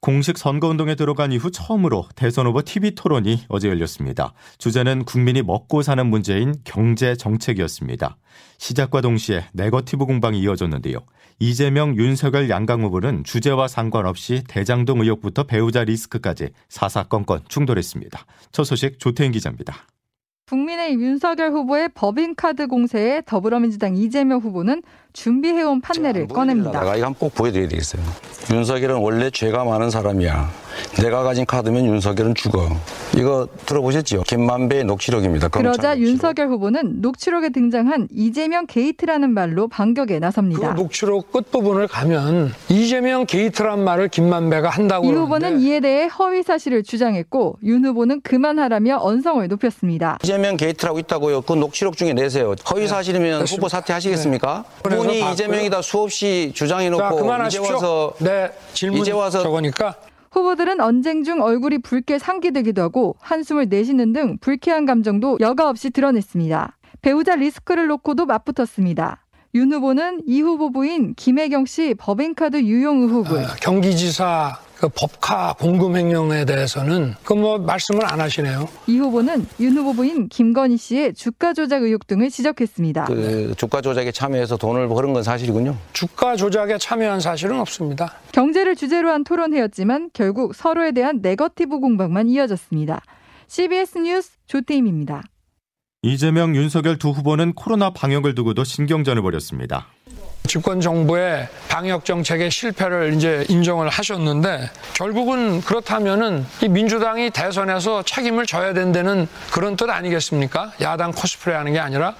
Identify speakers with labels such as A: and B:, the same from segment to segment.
A: 공식 선거운동에 들어간 이후 처음으로 대선 후보 TV 토론이 어제 열렸습니다. 주제는 국민이 먹고 사는 문제인 경제 정책이었습니다. 시작과 동시에 네거티브 공방이 이어졌는데요. 이재명, 윤석열 양강 후보는 주제와 상관없이 대장동 의혹부터 배우자 리스크까지 사사건건 충돌했습니다. 첫 소식 조태인 기자입니다.
B: 국민의 윤석열 후보의 법인카드 공세에 더불어민주당 이재명 후보는 준비해온 판례를 꺼냅니다.
C: 이거 한번 꼭 보여드려야 되겠어요. 윤석열은 원래 죄가 많은 사람이야. 내가 가진 카드면 윤석열은 죽어. 이거 들어보셨죠? 김만배의 녹취록입니다.
B: 그러자 녹취록. 윤석열 후보는 녹취록에 등장한 이재명 게이트라는 말로 반격에 나섭니다.
D: 그 녹취록 끝부분을 가면 이재명 게이트란 말을 김만배가 한다고
B: 이 후보는. 이에 대해 허위 사실을 주장했고 윤 후보는 그만하라며 언성을 높였습니다.
C: 이재명 게이트라고 있다고요. 그 녹취록 중에 내세요. 허위 사실이면 네. 후보 사퇴하시겠습니까? 네. 그분이 이재명이다 수없이 주장해놓고 이제 와서
D: 네, 질문
C: 이제 와서
D: 저거니까
B: 후보들은 언쟁 중 얼굴이 붉게 상기되기도 하고 한숨을 내쉬는 등 불쾌한 감정도 여과 없이 드러냈습니다. 배우자 리스크를 놓고도 맞붙었습니다. 윤 후보는 이 후보 부인 김혜경 씨 법인카드 유용 의혹을
D: 아, 경기지사 그 법카 공금 횡령에 대해서는 그 뭐 말씀을 안 하시네요.
B: 이 후보는 윤 후보 부인 김건희 씨의 주가 조작 의혹 등을 지적했습니다.
C: 그 주가 조작에 참여해서 돈을 벌은 건 사실이군요.
D: 주가 조작에 참여한 사실은 없습니다.
B: 경제를 주제로 한 토론회였지만 결국 서로에 대한 네거티브 공방만 이어졌습니다. CBS 뉴스 조태임입니다.
A: 이재명, 윤석열 두 후보는 코로나 방역을 두고도 신경전을 벌였습니다.
D: 집권 정부의 방역 정책의 실패를 이제 인정을 하셨는데 결국은 그렇다면은 이 민주당이 대선에서 책임을 져야 된다는 그런 뜻 아니겠습니까? 야당 코스프레 하는 게 아니라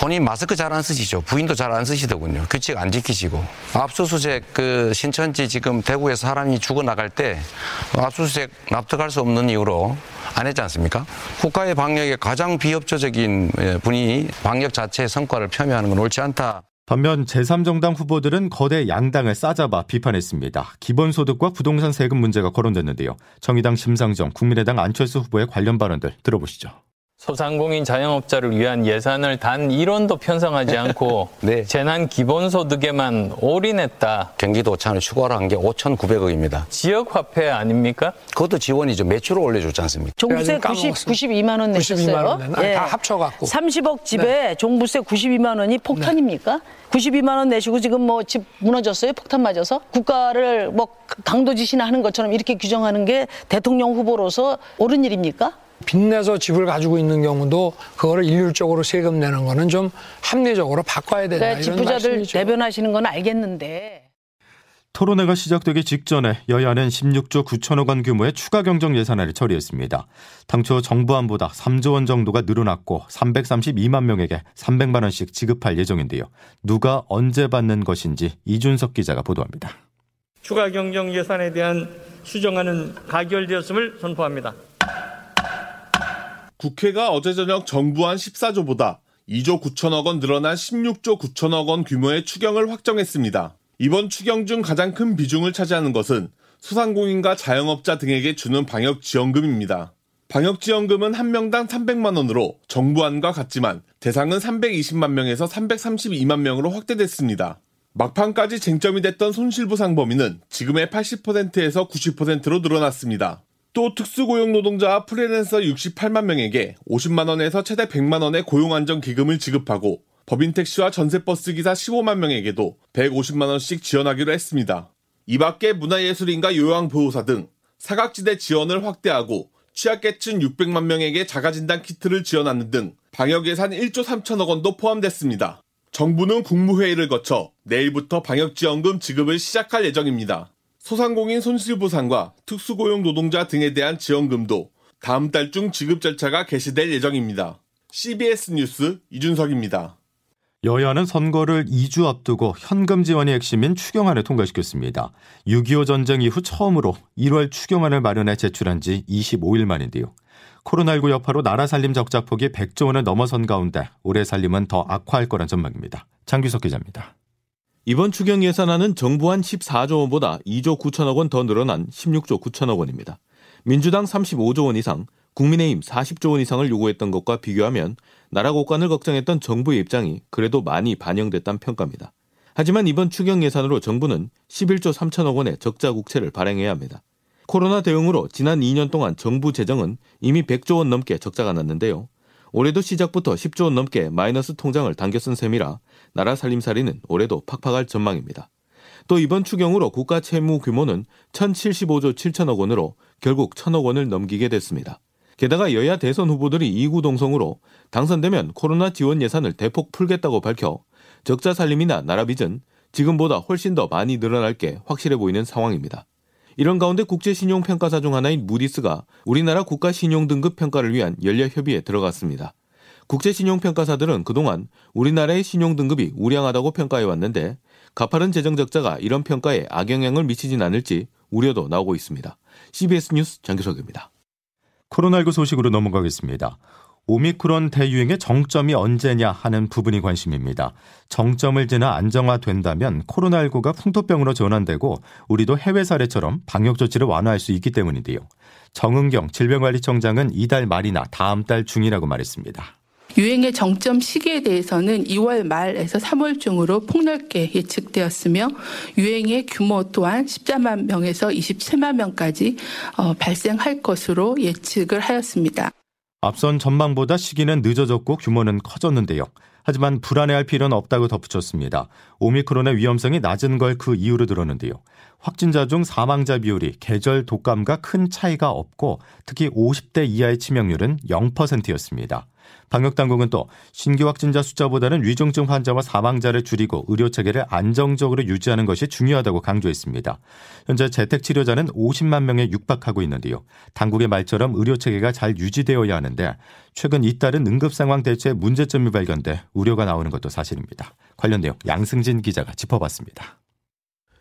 C: 본인 마스크 잘 안 쓰시죠. 부인도 잘 안 쓰시더군요. 규칙 안 지키시고 압수수색 그 신천지 지금 대구에서 사람이 죽어 나갈 때 압수수색 납득할 수 없는 이유로 안 했지 않습니까? 국가의 방역에 가장 비협조적인 분이 방역 자체의 성과를 폄훼하는 건 옳지 않다.
A: 반면 제3정당 후보들은 거대 양당을 싸잡아 비판했습니다. 기본소득과 부동산 세금 문제가 거론됐는데요. 정의당 심상정, 국민의당 안철수 후보의 관련 발언들 들어보시죠.
E: 소상공인 자영업자를 위한 예산을 단 1원도 편성하지 않고 네. 재난 기본소득에만 올인했다.
C: 경기도 오찬을 추가로 한 게 5,900억입니다.
E: 지역 화폐 아닙니까?
C: 그것도 지원이죠. 매출을 올려줬지 않습니까?
F: 종부세 90, 92만 원 냈었어요.
D: 92만 원 예. 다 합쳐갖고.
F: 30억 집에 네. 종부세 92만 원이 폭탄입니까? 네. 92만 원 내시고 지금 뭐 집 무너졌어요? 폭탄 맞아서? 국가를 뭐 강도짓이나 하는 것처럼 이렇게 규정하는 게 대통령 후보로서 옳은 일입니까?
D: 빚내서 집을 가지고 있는 경우도 그거를 일률적으로 세금 내는 거는 좀 합리적으로 바꿔야 된다.
F: 그러니까
D: 이런
F: 집부자들
D: 말씀이죠.
F: 대변하시는 건 알겠는데.
A: 토론회가 시작되기 직전에 여야는 16조 9천억 원 규모의 추가 경정 예산안을 처리했습니다. 당초 정부안보다 3조 원 정도가 늘어났고 332만 명에게 300만 원씩 지급할 예정인데요. 누가 언제 받는 것인지 이준석 기자가 보도합니다.
G: 추가 경정 예산에 대한 수정안은 가결되었음을 선포합니다.
H: 국회가 어제 저녁 정부안 14조보다 2조 9천억 원 늘어난 16조 9천억 원 규모의 추경을 확정했습니다. 이번 추경 중 가장 큰 비중을 차지하는 것은 소상공인과 자영업자 등에게 주는 방역지원금입니다. 방역지원금은 한 명당 300만 원으로 정부안과 같지만 대상은 320만 명에서 332만 명으로 확대됐습니다. 막판까지 쟁점이 됐던 손실보상 범위는 지금의 80%에서 90%로 늘어났습니다. 또 특수고용 노동자와 프리랜서 68만 명에게 50만 원에서 최대 100만 원의 고용 안정 기금을 지급하고 법인 택시와 전세버스 기사 15만 명에게도 150만 원씩 지원하기로 했습니다. 이 밖에 문화예술인과 요양보호사 등 사각지대 지원을 확대하고 취약계층 600만 명에게 자가진단 키트를 지원하는 등 방역 예산 1조 3천억 원도 포함됐습니다. 정부는 국무회의를 거쳐 내일부터 방역지원금 지급을 시작할 예정입니다. 소상공인 손실보상과 특수고용 노동자 등에 대한 지원금도 다음 달 중 지급 절차가 개시될 예정입니다. CBS 뉴스 이준석입니다.
A: 여야는 선거를 2주 앞두고 현금 지원이 핵심인 추경안을 통과시켰습니다. 6.25 전쟁 이후 처음으로 1월 추경안을 마련해 제출한 지 25일 만인데요. 코로나19 여파로 나라 살림 적자 폭이 100조 원을 넘어선 가운데 올해 살림은 더 악화할 거란 전망입니다. 장규석 기자입니다.
I: 이번 추경 예산안은 정부안 14조 원보다 2조 9천억 원 더 늘어난 16조 9천억 원입니다. 민주당 35조 원 이상, 국민의힘 40조 원 이상을 요구했던 것과 비교하면 나라 곳간을 걱정했던 정부의 입장이 그래도 많이 반영됐다는 평가입니다. 하지만 이번 추경 예산으로 정부는 11조 3천억 원의 적자 국채를 발행해야 합니다. 코로나 대응으로 지난 2년 동안 정부 재정은 이미 100조 원 넘게 적자가 났는데요. 올해도 시작부터 10조 원 넘게 마이너스 통장을 당겨 쓴 셈이라 나라 살림살이는 올해도 팍팍할 전망입니다. 또 이번 추경으로 국가 채무 규모는 1,075조 7천억 원으로 결국 1,000억 원을 넘기게 됐습니다. 게다가 여야 대선 후보들이 이구동성으로 당선되면 코로나 지원 예산을 대폭 풀겠다고 밝혀 적자 살림이나 나라 빚은 지금보다 훨씬 더 많이 늘어날 게 확실해 보이는 상황입니다. 이런 가운데 국제신용평가사 중 하나인 무디스가 우리나라 국가신용등급 평가를 위한 연례협의에 들어갔습니다. 국제신용평가사들은 그동안 우리나라의 신용등급이 우량하다고 평가해 왔는데 가파른 재정적자가 이런 평가에 악영향을 미치진 않을지 우려도 나오고 있습니다. CBS 뉴스 장규석입니다.
A: 코로나19 소식으로 넘어가겠습니다. 오미크론 대유행의 정점이 언제냐 하는 부분이 관심입니다. 정점을 지나 안정화된다면 코로나19가 풍토병으로 전환되고 우리도 해외 사례처럼 방역 조치를 완화할 수 있기 때문인데요. 정은경 질병관리청장은 이달 말이나 다음 달 중이라고 말했습니다.
J: 유행의 정점 시기에 대해서는 2월 말에서 3월 중으로 폭넓게 예측되었으며 유행의 규모 또한 14만 명에서 27만 명까지 어, 발생할 것으로 예측을 하였습니다.
A: 앞선 전망보다 시기는 늦어졌고 규모는 커졌는데요. 하지만 불안해할 필요는 없다고 덧붙였습니다. 오미크론의 위험성이 낮은 걸 그 이유로 들었는데요. 확진자 중 사망자 비율이 계절 독감과 큰 차이가 없고 특히 50대 이하의 치명률은 0%였습니다. 방역당국은 또 신규 확진자 숫자보다는 위중증 환자와 사망자를 줄이고 의료 체계를 안정적으로 유지하는 것이 중요하다고 강조했습니다. 현재 재택 치료자는 50만 명에 육박하고 있는데요. 당국의 말처럼 의료 체계가 잘 유지되어야 하는데 최근 잇따른 응급 상황 대처에 문제점이 발견돼 우려가 나오는 것도 사실입니다. 관련 내용 양승진 기자가 짚어봤습니다.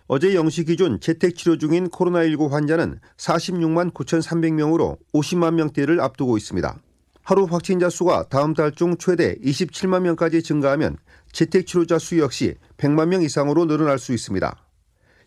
C: 어제 0시 기준 재택 치료 중인 코로나19 환자는 46만 9,300명으로 50만 명대를 앞두고 있습니다. 하루 확진자 수가 다음 달 중 최대 27만 명까지 증가하면 재택치료자 수 역시 100만 명 이상으로 늘어날 수 있습니다.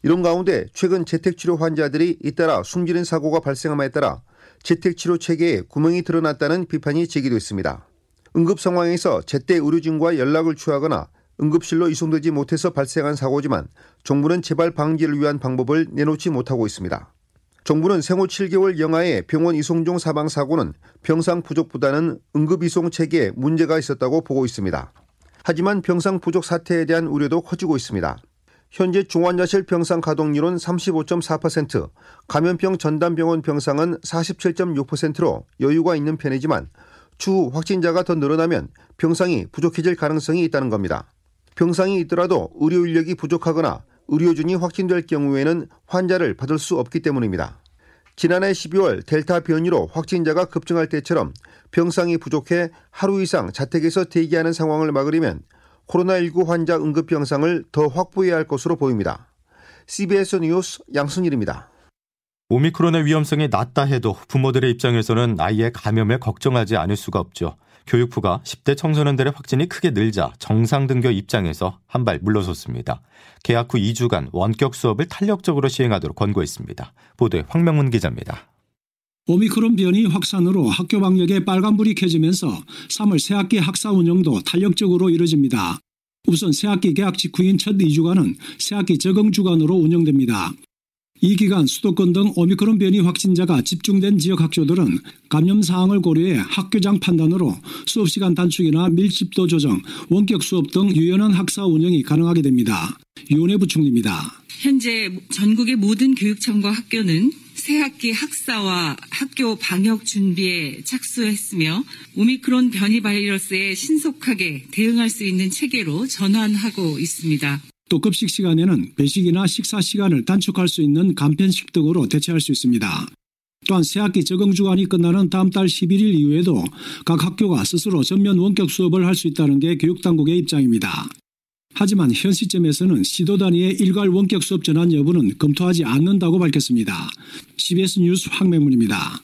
C: 이런 가운데 최근 재택치료 환자들이 잇따라 숨지는 사고가 발생함에 따라 재택치료 체계에 구멍이 드러났다는 비판이 제기됐습니다. 응급 상황에서 제때 의료진과 연락을 취하거나 응급실로 이송되지 못해서 발생한 사고지만 정부는 재발 방지를 위한 방법을 내놓지 못하고 있습니다. 정부는 생후 7개월 영아의 병원 이송 중 사망 사고는 병상 부족보다는 응급 이송 체계에 문제가 있었다고 보고 있습니다. 하지만 병상 부족 사태에 대한 우려도 커지고 있습니다. 현재 중환자실 병상 가동률은 35.4%, 감염병 전담병원 병상은 47.6%로 여유가 있는 편이지만 추후 확진자가 더 늘어나면 병상이 부족해질 가능성이 있다는 겁니다. 병상이 있더라도 의료 인력이 부족하거나 의료진이 확진될 경우에는 환자를 받을 수 없기 때문입니다. 지난해 12월 델타 변이로 확진자가 급증할 때처럼 병상이 부족해 하루 이상 자택에서 대기하는 상황을 막으려면 코로나19 환자 응급 병상을 더 확보해야 할 것으로 보입니다. CBS 뉴스 양순일입니다.
A: 오미크론의 위험성이 낮다 해도 부모들의 입장에서는 아이의 감염에 걱정하지 않을 수가 없죠. 교육부가 10대 청소년들의 확진이 크게 늘자 정상 등교 입장에서 한 발 물러섰습니다. 개학 후 2주간 원격 수업을 탄력적으로 시행하도록 권고했습니다. 보도에 황명문 기자입니다.
D: 오미크론 변이 확산으로 학교 방역에 빨간불이 켜지면서 3월 새학기 학사 운영도 탄력적으로 이뤄집니다. 우선 새학기 개학 직후인 첫 2주간은 새학기 적응 주간으로 운영됩니다. 이 기간 수도권 등 오미크론 변이 확진자가 집중된 지역 학교들은 감염 사항을 고려해 학교장 판단으로 수업 시간 단축이나 밀집도 조정, 원격 수업 등 유연한 학사 운영이 가능하게 됩니다. 유은혜 부총리입니다.
K: 현재 전국의 모든 교육청과 학교는 새학기 학사와 학교 방역 준비에 착수했으며 오미크론 변이 바이러스에 신속하게 대응할 수 있는 체계로 전환하고 있습니다.
D: 또 급식 시간에는 배식이나 식사 시간을 단축할 수 있는 간편식 등으로 대체할 수 있습니다. 또한 새학기 적응 주간이 끝나는 다음 달 11일 이후에도 각 학교가 스스로 전면 원격 수업을 할 수 있다는 게 교육당국의 입장입니다. 하지만 현 시점에서는 시도 단위의 일괄 원격 수업 전환 여부는 검토하지 않는다고 밝혔습니다. CBS 뉴스 황명문입니다.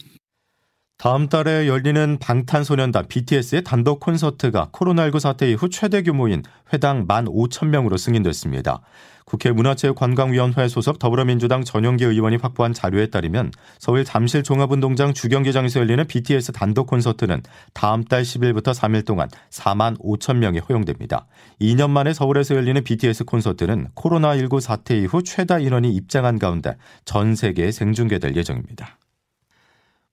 A: 다음 달에 열리는 방탄소년단 BTS의 단독 콘서트가 코로나19 사태 이후 최대 규모인 회당 15,000명으로 승인됐습니다. 국회 문화체육관광위원회 소속 더불어민주당 전용기 의원이 확보한 자료에 따르면 서울 잠실 종합운동장 주경기장에서 열리는 BTS 단독 콘서트는 다음 달 10일부터 3일 동안 4만 5천 명이 허용됩니다. 2년 만에 서울에서 열리는 BTS 콘서트는 코로나19 사태 이후 최다 인원이 입장한 가운데 전 세계에 생중계될 예정입니다.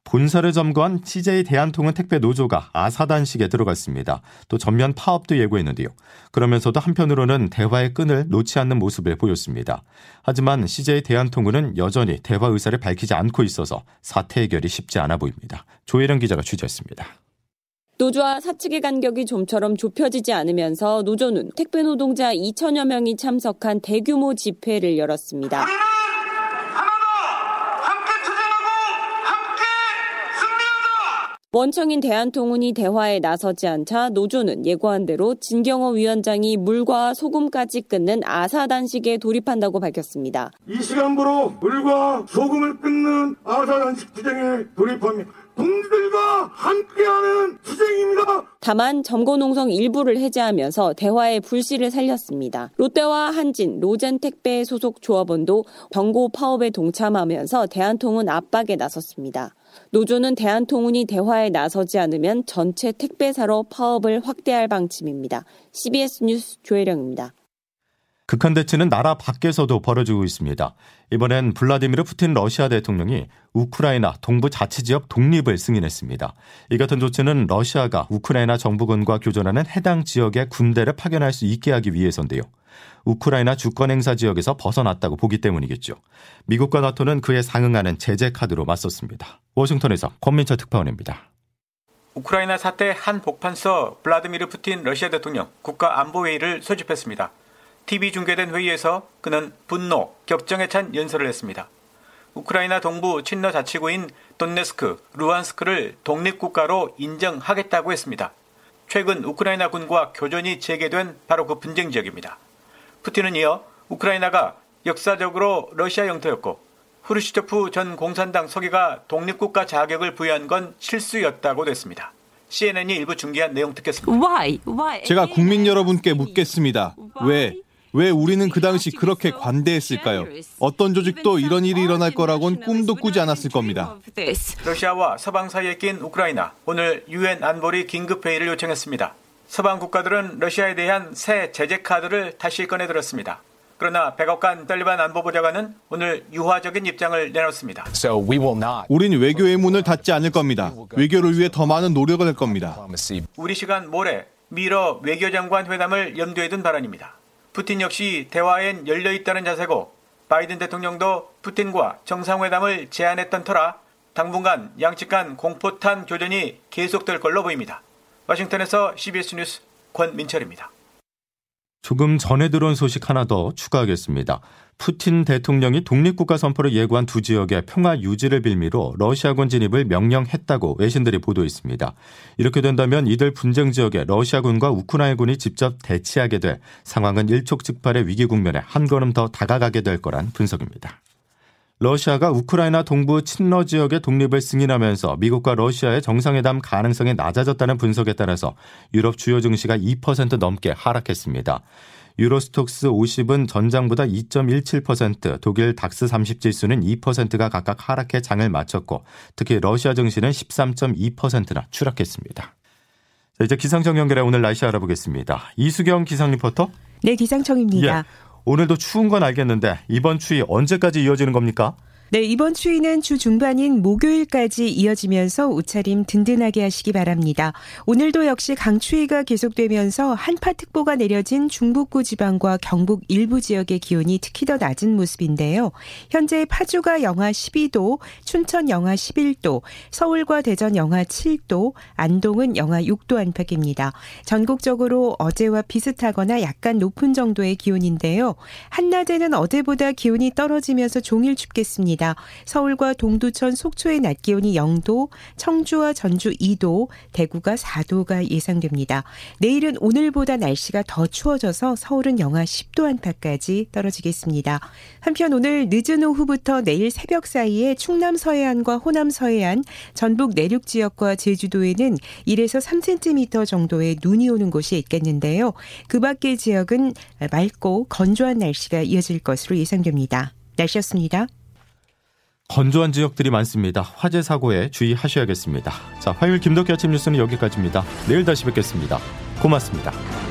A: 본사를 점거한 CJ 대한통운 택배 노조가 아사단식에 들어갔습니다. 또 전면 파업도 예고했는데요. 그러면서도 한편으로는 대화의 끈을 놓지 않는 모습을 보였습니다. 하지만 CJ 대한통운은 여전히 대화 의사를 밝히지 않고 있어서 사태 해결이 쉽지 않아 보입니다. 조혜령 기자가 취재했습니다.
L: 노조와 사측의 간격이 좀처럼 좁혀지지 않으면서 노조는 택배 노동자 2천여 명이 참석한 대규모 집회를 열었습니다. 원청인 대한통운이 대화에 나서지 않자 노조는 예고한 대로 진경호 위원장이 물과 소금까지 끊는 아사 단식에 돌입한다고 밝혔습니다.
M: 이 시간부로 물과 소금을 끊는 아사 단식 투쟁에 돌입합니다. 동지들과 함께하는 투쟁입니다.
L: 다만 점거농성 일부를 해제하면서 대화의 불씨를 살렸습니다. 롯데와 한진, 로젠택배 소속 조합원도 병고 파업에 동참하면서 대한통운 압박에 나섰습니다. 노조는 대한통운이 대화에 나서지 않으면 전체 택배사로 파업을 확대할 방침입니다. CBS 뉴스 조혜령입니다.
A: 극한 대치는 나라 밖에서도 벌어지고 있습니다. 이번엔 블라디미르 푸틴 러시아 대통령이 우크라이나 동부 자치지역 독립을 승인했습니다. 이 같은 조치는 러시아가 우크라이나 정부군과 교전하는 해당 지역에 군대를 파견할 수 있게 하기 위해서인데요. 우크라이나 주권 행사 지역에서 벗어났다고 보기 때문이겠죠. 미국과 나토는 그에 상응하는 제재 카드로 맞섰습니다. 워싱턴에서 권민철 특파원입니다.
N: 우크라이나 사태 한 복판서 블라디미르 푸틴 러시아 대통령 국가안보회의를 소집했습니다. TV 중계된 회의에서 그는 분노, 격정에 찬 연설을 했습니다. 우크라이나 동부 친러 자치구인 돈네스크, 루안스크를 독립국가로 인정하겠다고 했습니다. 최근 우크라이나 군과 교전이 재개된 바로 그 분쟁 지역입니다. 푸틴은 이어 우크라이나가 역사적으로 러시아 영토였고 후르시초프 전 공산당 서기가 독립국가 자격을 부여한 건 실수였다고 됐습니다. CNN이 일부 중계한 내용 듣겠습니다.
G: Why? Why? 제가 국민 여러분께 묻겠습니다. 왜? 왜 우리는 그 당시 그렇게 관대했을까요? 어떤 조직도 이런 일이 일어날 거라곤 꿈도 꾸지 않았을 겁니다.
N: 러시아와 서방 사이에 낀 우크라이나 오늘 유엔 안보리 긴급 회의를 요청했습니다. 서방 국가들은 러시아에 대한 새 제재 카드를 다시 꺼내들었습니다. 그러나 백악관 설리번 안보보좌관은 오늘 유화적인 입장을 내놓습니다.
G: 우린 외교의 문을 닫지 않을 겁니다. 외교를 위해 더 많은 노력을 할 겁니다.
N: 우리 시간 모레 미러 외교장관 회담을 염두에 둔 발언입니다. 푸틴 역시 대화엔 열려 있다는 자세고 바이든 대통령도 푸틴과 정상회담을 제안했던 터라 당분간 양측 간 공포탄 교전이 계속될 걸로 보입니다. 워싱턴에서 CBS 뉴스 권민철입니다.
A: 조금 전에 들어온 소식 하나 더 추가하겠습니다. 푸틴 대통령이 독립국가 선포를 예고한 두 지역의 평화 유지를 빌미로 러시아군 진입을 명령했다고 외신들이 보도했습니다. 이렇게 된다면 이들 분쟁 지역에 러시아군과 우크라이나군이 직접 대치하게 될 상황은 일촉즉발의 위기 국면에 한 걸음 더 다가가게 될 거란 분석입니다. 러시아가 우크라이나 동부 친러 지역의 독립을 승인하면서 미국과 러시아의 정상회담 가능성이 낮아졌다는 분석에 따라서 유럽 주요 증시가 2% 넘게 하락했습니다. 유로스톡스 50은 전장보다 2.17%, 독일 닥스 30 지수는 2%가 각각 하락해 장을 마쳤고 특히 러시아 증시는 13.2%나 추락했습니다. 자, 이제 기상청 연결해 오늘 날씨 알아보겠습니다. 이수경 기상 리포터.
O: 네, 기상청입니다.
A: 예. 오늘도 추운 건 알겠는데 이번 추위 언제까지 이어지는 겁니까?
O: 네, 이번 추위는 주 중반인 목요일까지 이어지면서 옷차림 든든하게 하시기 바랍니다. 오늘도 역시 강추위가 계속되면서 한파특보가 내려진 중북부 지방과 경북 일부 지역의 기온이 특히 더 낮은 모습인데요. 현재 파주가 영하 12도, 춘천 영하 11도, 서울과 대전 영하 7도, 안동은 영하 6도 안팎입니다. 전국적으로 어제와 비슷하거나 약간 높은 정도의 기온인데요. 한낮에는 어제보다 기온이 떨어지면서 종일 춥겠습니다. 예상됩니다. 서울과 동두천, 속초의 낮 기온이 0도, 청주와 전주 2도, 대구가 4도가 예상됩니다. 내일은 오늘보다 날씨가 더 추워져서 서울은 영하 10도 안팎까지 떨어지겠습니다. 한편 오늘 늦은 오후부터 내일 새벽 사이에 충남 서해안과 호남 서해안, 전북 내륙 지역과 제주도에는 1에서 3cm 정도의 눈이 오는 곳이 있겠는데요. 그 밖의 지역은 맑고 건조한 날씨가 이어질 것으로 예상됩니다. 날씨였습니다.
A: 건조한 지역들이 많습니다. 화재 사고에 주의하셔야겠습니다. 자, 화요일 김덕기 아침 뉴스는 여기까지입니다. 내일 다시 뵙겠습니다. 고맙습니다.